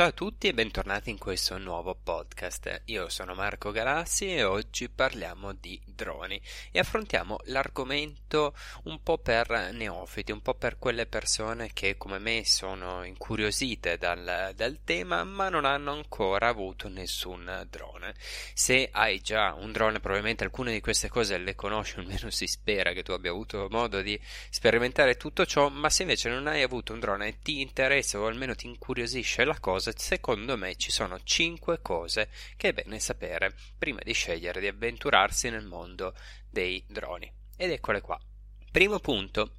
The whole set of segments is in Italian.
Ciao a tutti e bentornati in questo nuovo podcast. Io sono Marco Galassi e oggi parliamo di droni e affrontiamo l'argomento un po' per neofiti, un po' per quelle persone che come me sono incuriosite dal, dal tema ma non hanno ancora avuto nessun drone. Se hai già un drone probabilmente alcune di queste cose le conosci, almeno si spera che tu abbia avuto modo di sperimentare tutto ciò, ma se invece non hai avuto un drone e ti interessa o almeno ti incuriosisce la cosa, cose, secondo me ci sono 5 cose che è bene sapere prima di scegliere di avventurarsi nel mondo dei droni. Ed eccole qua. Primo punto.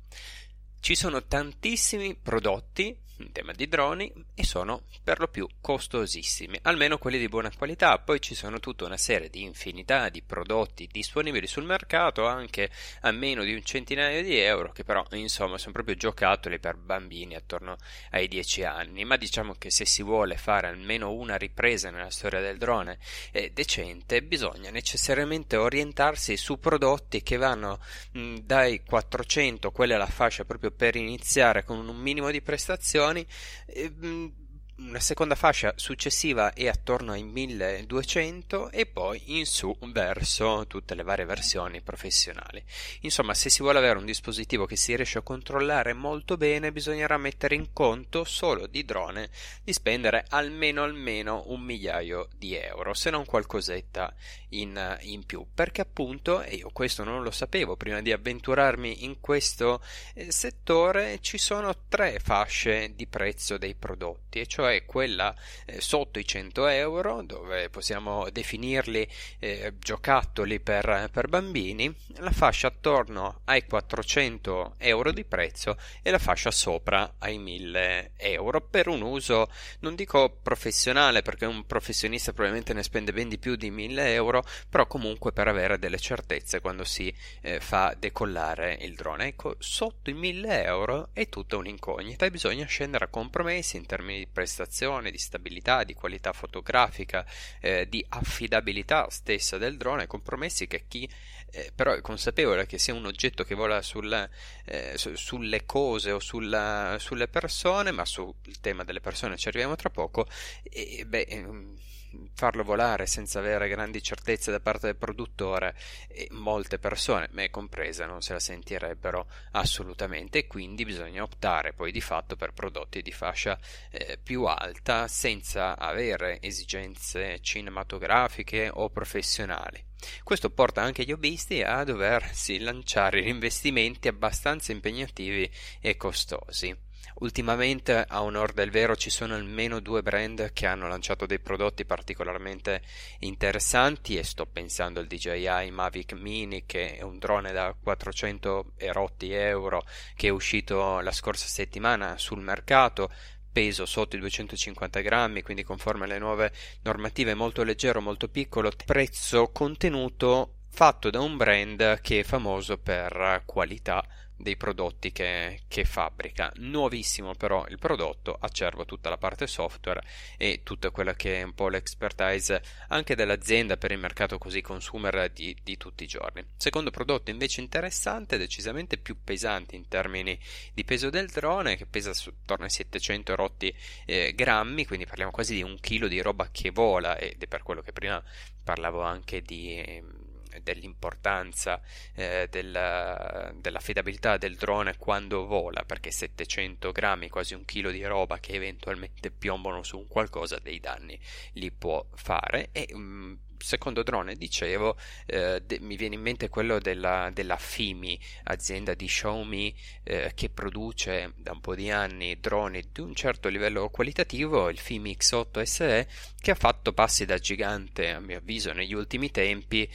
Ci sono tantissimi prodotti in tema di droni e sono per lo più costosissimi, almeno quelli di buona qualità. Poi ci sono tutta una serie di infinità di prodotti disponibili sul mercato anche a meno di un centinaio di euro, che però insomma sono proprio giocattoli per bambini attorno ai 10 anni. Ma diciamo che se si vuole fare almeno una ripresa nella storia del drone eh, decente, bisogna necessariamente orientarsi su prodotti che vanno mh, dai 400, quella è la fascia proprio per iniziare con un minimo di prestazioni funny. Mm, Una seconda fascia successiva è attorno ai 1200 e poi in su verso tutte le varie versioni professionali. Insomma, se si vuole avere un dispositivo che si riesce a controllare molto bene, bisognerà mettere in conto solo di drone di spendere almeno almeno un migliaio di euro, se non qualcosetta in, in più, perché appunto, e io questo non lo sapevo prima di avventurarmi in questo eh, settore, ci sono tre fasce di prezzo dei prodotti, e cioè cioè quella eh, sotto i 100 euro, dove possiamo definirli eh, giocattoli per, per, bambini, la fascia attorno ai 400 euro di prezzo e la fascia sopra ai 1000 euro per un uso, non dico professionale, perché un professionista probabilmente ne spende ben di più di 1000 euro, però comunque per avere delle certezze quando si eh, fa decollare il drone. Ecco, sotto i 1000 euro è tutta un'incognita e bisogna scendere a compromessi in termini di prestazioni prestazione, di stabilità, di qualità fotografica, eh, di affidabilità stessa del drone, compromessi che chi eh, però è consapevole che sia un oggetto che vola sul, eh, su, sulle cose o sulla, sulle persone, ma sul tema delle persone ci arriviamo tra poco, e, beh, ehm, farlo volare senza avere grandi certezze da parte del produttore e molte persone, me comprese, non se la sentirebbero assolutamente e quindi bisogna optare poi di fatto per prodotti di fascia eh, più alta senza avere esigenze cinematografiche o professionali. Questo porta anche gli hobbisti a doversi lanciare in investimenti abbastanza impegnativi e costosi. Ultimamente, a onor del vero, ci sono almeno due brand che hanno lanciato dei prodotti particolarmente interessanti e sto pensando al DJI Mavic Mini che è un drone da 400 erotti euro che è uscito la scorsa settimana sul mercato peso sotto i 250 grammi, quindi conforme alle nuove normative, molto leggero, molto piccolo, prezzo contenuto fatto da un brand che è famoso per qualità dei prodotti che, che, fabbrica. Nuovissimo però il prodotto, acervo tutta la parte software e tutta quella che è un po' l'expertise anche dell'azienda per il mercato così consumer di, di tutti i giorni. Secondo prodotto invece interessante, decisamente più pesante in termini di peso del drone, che pesa attorno ai 700 rotti eh, grammi, quindi parliamo quasi di un chilo di roba che vola ed è per quello che prima parlavo anche di... Eh, dell'importanza eh, della, dell'affidabilità del drone quando vola, perché 700 grammi, quasi un chilo di roba che eventualmente piombano su un qualcosa, dei danni li può fare. E mh, mm, secondo drone, dicevo, eh, de- mi viene in mente quello della, della FIMI, azienda di Xiaomi eh, che produce da un po' di anni droni di un certo livello qualitativo, il FIMI X8 SE, che ha fatto passi da gigante, a mio avviso, negli ultimi tempi,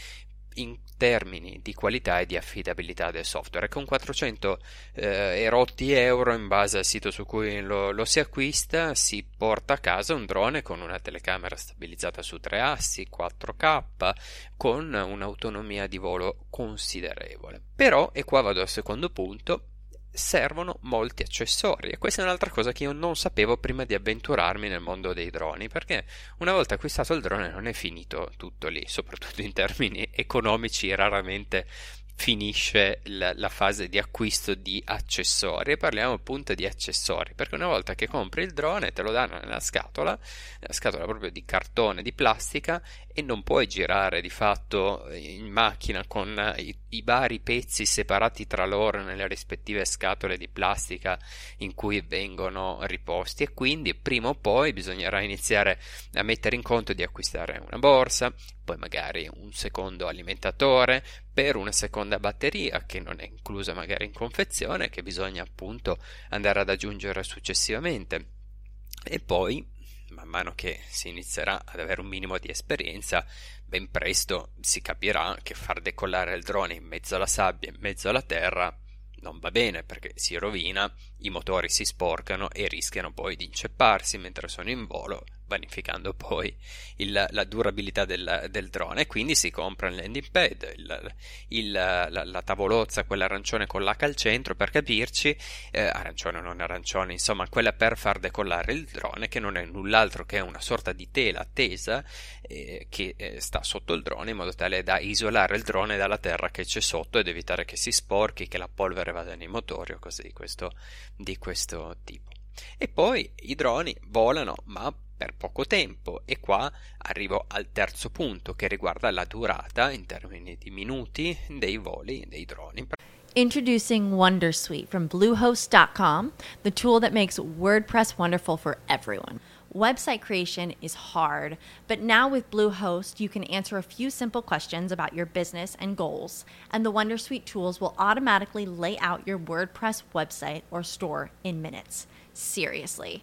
in termini di qualità e di affidabilità del software. Con 400 eh, erotti euro in base al sito su cui lo, lo, si acquista si porta a casa un drone con una telecamera stabilizzata su tre assi, 4K, con un'autonomia di volo considerevole. Però, e qua vado al secondo punto, servono molti accessori. E questa è un'altra cosa che io non sapevo prima di avventurarmi nel mondo dei droni perché una volta acquistato il drone non è finito tutto lì soprattutto in termini economici raramente finisce la, la, fase di acquisto di accessori. E parliamo appunto di accessori perché una volta che compri il drone te lo danno nella scatola nella scatola proprio di cartone di plastica e non puoi girare di fatto in macchina con i, i vari pezzi separati tra loro nelle rispettive scatole di plastica in cui vengono riposti. E quindi prima o poi bisognerà iniziare a mettere in conto di acquistare una borsa poi magari un secondo alimentatore per una seconda batteria che non è inclusa magari in confezione che bisogna appunto andare ad aggiungere successivamente. E poi man mano che si inizierà ad avere un minimo di esperienza ben presto si capirà che far decollare il drone in mezzo alla sabbia in mezzo alla terra non va bene perché si rovina, i motori si sporcano e rischiano poi di incepparsi mentre sono in volo vanificando poi il, la durabilità del, del, drone. Quindi si compra il landing pad, il, il, la, la, tavolozza, quella arancione con l'H al centro per capirci, eh, arancione o non arancione, insomma, quella per far decollare il drone, che non è null'altro che una sorta di tela tesa eh, che eh, sta sotto il drone in modo tale da isolare il drone dalla terra che c'è sotto ed evitare che si sporchi, che la polvere vada nei motori o cose di questo, di questo tipo. E poi i droni volano, ma per poco tempo e qua arrivo al terzo punto che riguarda la durata in termini di minuti dei voli dei droni. Introducing Wondersuite from Bluehost.com, the tool that makes WordPress wonderful for everyone. Website creation is hard, but now with Bluehost, you can answer a few simple questions about your business and goals, and the Wondersuite tools will automatically lay out your WordPress website or store in minutes. Seriously.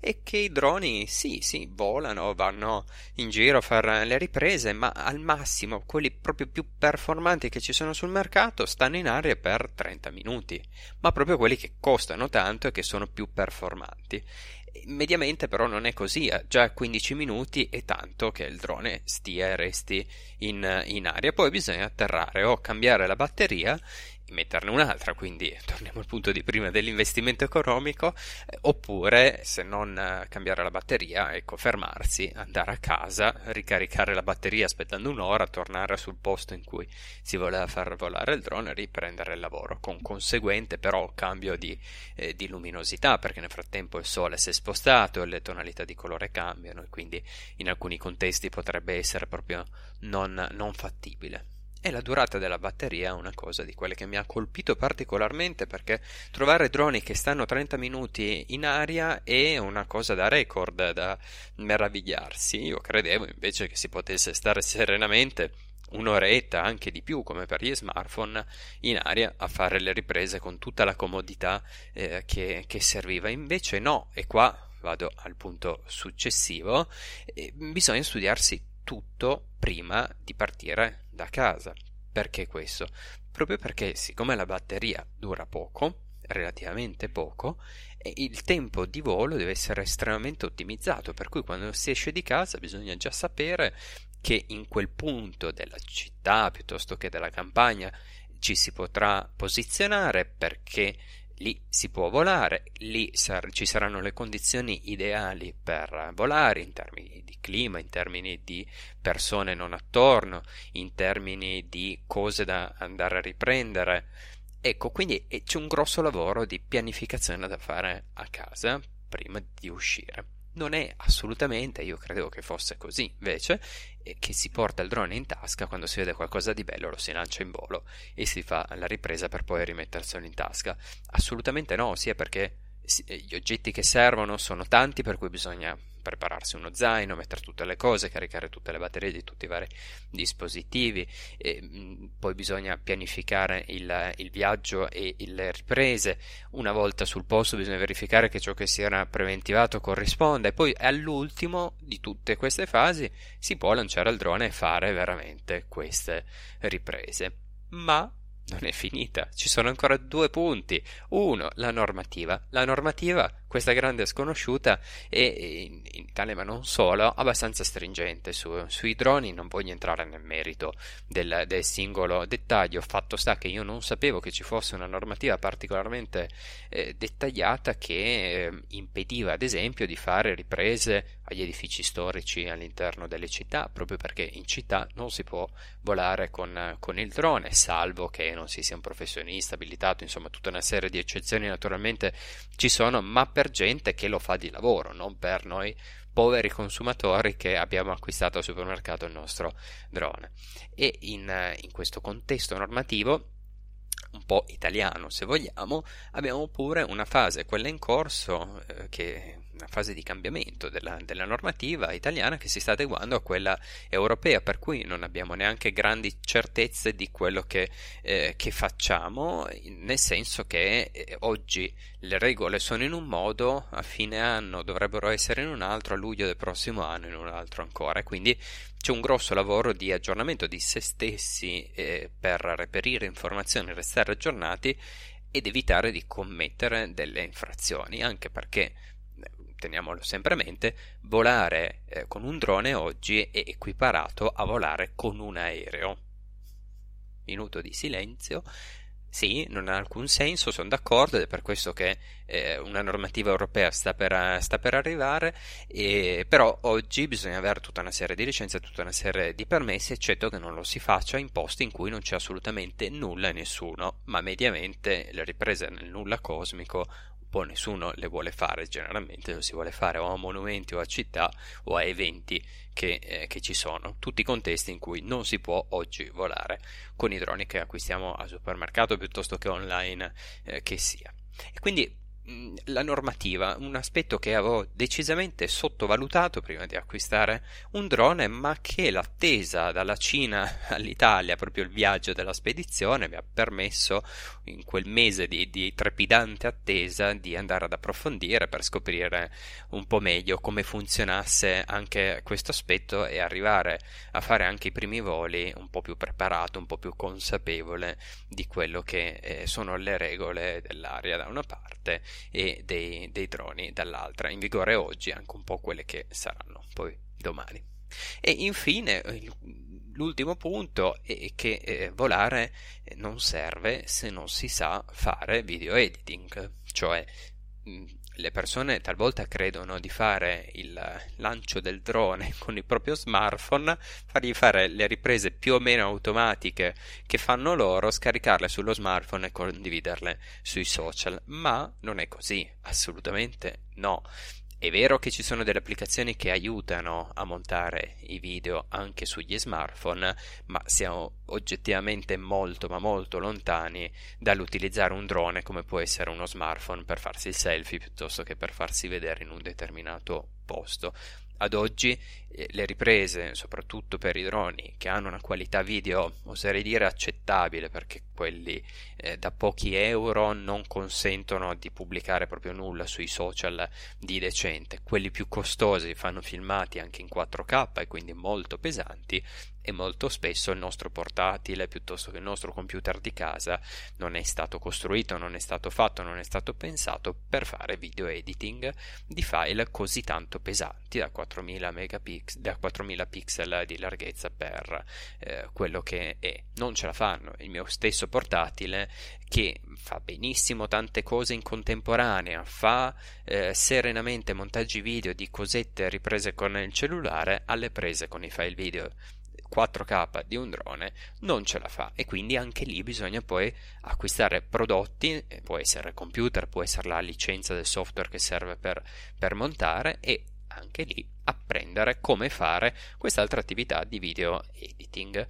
e che i droni sì, sì, volano, vanno in giro a fare le riprese, ma al massimo quelli proprio più performanti che ci sono sul mercato stanno in aria per 30 minuti, ma proprio quelli che costano tanto e che sono più performanti. Mediamente però non è così, eh. già 15 minuti è tanto che il drone stia e resti in, in aria, poi bisogna atterrare o cambiare la batteria metterne un'altra, quindi torniamo al punto di prima dell'investimento economico, eh, oppure se non eh, cambiare la batteria, ecco, fermarsi, andare a casa, ricaricare la batteria aspettando un'ora, tornare sul posto in cui si voleva far volare il drone e riprendere il lavoro, con conseguente però cambio di, eh, di luminosità, perché nel frattempo il sole si è spostato, le tonalità di colore cambiano e quindi in alcuni contesti potrebbe essere proprio non, non fattibile. E la durata della batteria è una cosa di quelle che mi ha colpito particolarmente perché trovare droni che stanno 30 minuti in aria è una cosa da record, da meravigliarsi. Io credevo invece che si potesse stare serenamente un'oretta, anche di più, come per gli smartphone, in aria a fare le riprese con tutta la comodità eh, che, che serviva. Invece no, e qua vado al punto successivo, bisogna studiarsi tutto prima di partire da casa. Perché questo? Proprio perché siccome la batteria dura poco, relativamente poco, il tempo di volo deve essere estremamente ottimizzato, per cui quando si esce di casa bisogna già sapere che in quel punto della città piuttosto che della campagna ci si potrà posizionare perché lì si può volare, lì sar- ci saranno le condizioni ideali per volare in termini di clima, in termini di persone non attorno, in termini di cose da andare a riprendere. Ecco, quindi c'è un grosso lavoro di pianificazione da fare a casa prima di uscire. Non è assolutamente, io credevo che fosse così, invece, che si porta il drone in tasca quando si vede qualcosa di bello, lo si lancia in volo e si fa la ripresa per poi rimetterselo in tasca. Assolutamente no, sia perché gli oggetti che servono sono tanti per cui bisogna prepararsi uno zaino, mettere tutte le cose, caricare tutte le batterie di tutti i vari dispositivi, e, poi bisogna pianificare il, il, viaggio e le riprese, una volta sul posto bisogna verificare che ciò che si era preventivato corrisponda e poi all'ultimo di tutte queste fasi si può lanciare il drone e fare veramente queste riprese. Ma non è finita, ci sono ancora due punti. Uno, la normativa. La normativa, questa grande sconosciuta, è in, Italia ma non solo, abbastanza stringente su, sui droni. Non voglio entrare nel merito del, del, singolo dettaglio. Fatto sta che io non sapevo che ci fosse una normativa particolarmente eh, dettagliata che eh, impediva, ad esempio, di fare riprese agli edifici storici all'interno delle città, proprio perché in città non si può volare con, con il drone, salvo che non si sia un professionista abilitato, insomma tutta una serie di eccezioni naturalmente ci sono, ma per gente che lo fa di lavoro, non per noi poveri consumatori che abbiamo acquistato al supermercato il nostro drone. E in, in questo contesto normativo un po' italiano se vogliamo, abbiamo pure una fase, quella in corso, eh, che una fase di cambiamento della, della, normativa italiana che si sta adeguando a quella europea, per cui non abbiamo neanche grandi certezze di quello che, eh, che facciamo, nel senso che eh, oggi le regole sono in un modo, a fine anno dovrebbero essere in un altro, a luglio del prossimo anno in un altro ancora, quindi c'è un grosso lavoro di aggiornamento di se stessi eh, per reperire informazioni, restare aggiornati ed evitare di commettere delle infrazioni, anche perché teniamolo sempre a mente, volare eh, con un drone oggi è equiparato a volare con un aereo. Minuto di silenzio. Sì, non ha alcun senso, sono d'accordo ed è per questo che eh, una normativa europea sta per, sta per arrivare, e, però oggi bisogna avere tutta una serie di licenze, tutta una serie di permessi, eccetto che non lo si faccia in posti in cui non c'è assolutamente nulla e nessuno, ma mediamente le riprese nel nulla cosmico po' nessuno le vuole fare, generalmente lo si vuole fare o a monumenti o a città o a eventi che, eh, che ci sono, tutti i contesti in cui non si può oggi volare con i droni che acquistiamo al supermercato piuttosto che online eh, che sia. E quindi la normativa, un aspetto che avevo decisamente sottovalutato prima di acquistare un drone, ma che l'attesa dalla Cina all'Italia, proprio il viaggio della spedizione, mi ha permesso in quel mese di, di trepidante attesa di andare ad approfondire per scoprire un po' meglio come funzionasse anche questo aspetto e arrivare a fare anche i primi voli un po' più preparato, un po' più consapevole di quello che eh, sono le regole dell'aria da una parte e dei, dei droni dall'altra, in vigore oggi anche un po' quelle che saranno poi domani. E infine l'ultimo punto è che eh, volare non serve se non si sa fare video editing, cioè mh, le persone talvolta credono di fare il lancio del drone con il proprio smartphone, fargli fare le riprese più o meno automatiche che fanno loro, scaricarle sullo smartphone e condividerle sui social, ma non è così, assolutamente no. È vero che ci sono delle applicazioni che aiutano a montare i video anche sugli smartphone, ma siamo oggettivamente molto ma molto lontani dall'utilizzare un drone come può essere uno smartphone per farsi il selfie piuttosto che per farsi vedere in un determinato posto. Ad oggi eh, le riprese, soprattutto per i droni, che hanno una qualità video, oserei dire accettabile, perché quelli eh, da pochi euro non consentono di pubblicare proprio nulla sui social di decente. Quelli più costosi fanno filmati anche in 4K e quindi molto pesanti e molto spesso il nostro portatile piuttosto che il nostro computer di casa non è stato costruito, non è stato fatto, non è stato pensato per fare video editing di file così tanto pesanti da 4000 megapixel, da 4000 pixel di larghezza per eh, quello che è. Non ce la fanno. Il mio stesso portatile che fa benissimo tante cose in contemporanea, fa eh, serenamente montaggi video di cosette riprese con il cellulare alle prese con i file video 4K di un drone non ce la fa e quindi anche lì bisogna poi acquistare prodotti, può essere computer, può essere la licenza del software che serve per, per montare e anche lì apprendere come fare quest'altra attività di video editing.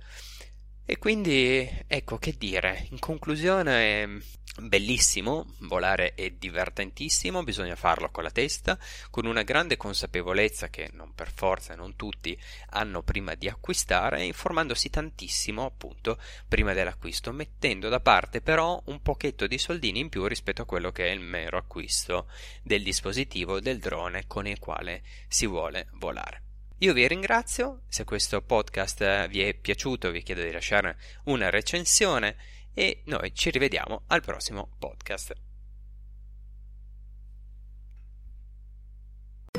E quindi ecco che dire, in conclusione bellissimo, volare è divertentissimo, bisogna farlo con la testa, con una grande consapevolezza che non per forza, non tutti hanno prima di acquistare, informandosi tantissimo appunto prima dell'acquisto, mettendo da parte però un pochetto di soldini in più rispetto a quello che è il mero acquisto del dispositivo del drone con il quale si vuole volare. Io vi ringrazio, se questo podcast vi è piaciuto vi chiedo di lasciare una recensione e noi ci rivediamo al prossimo podcast.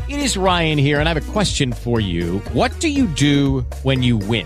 It is Ryan here and I have a question for you. What do you do when you win?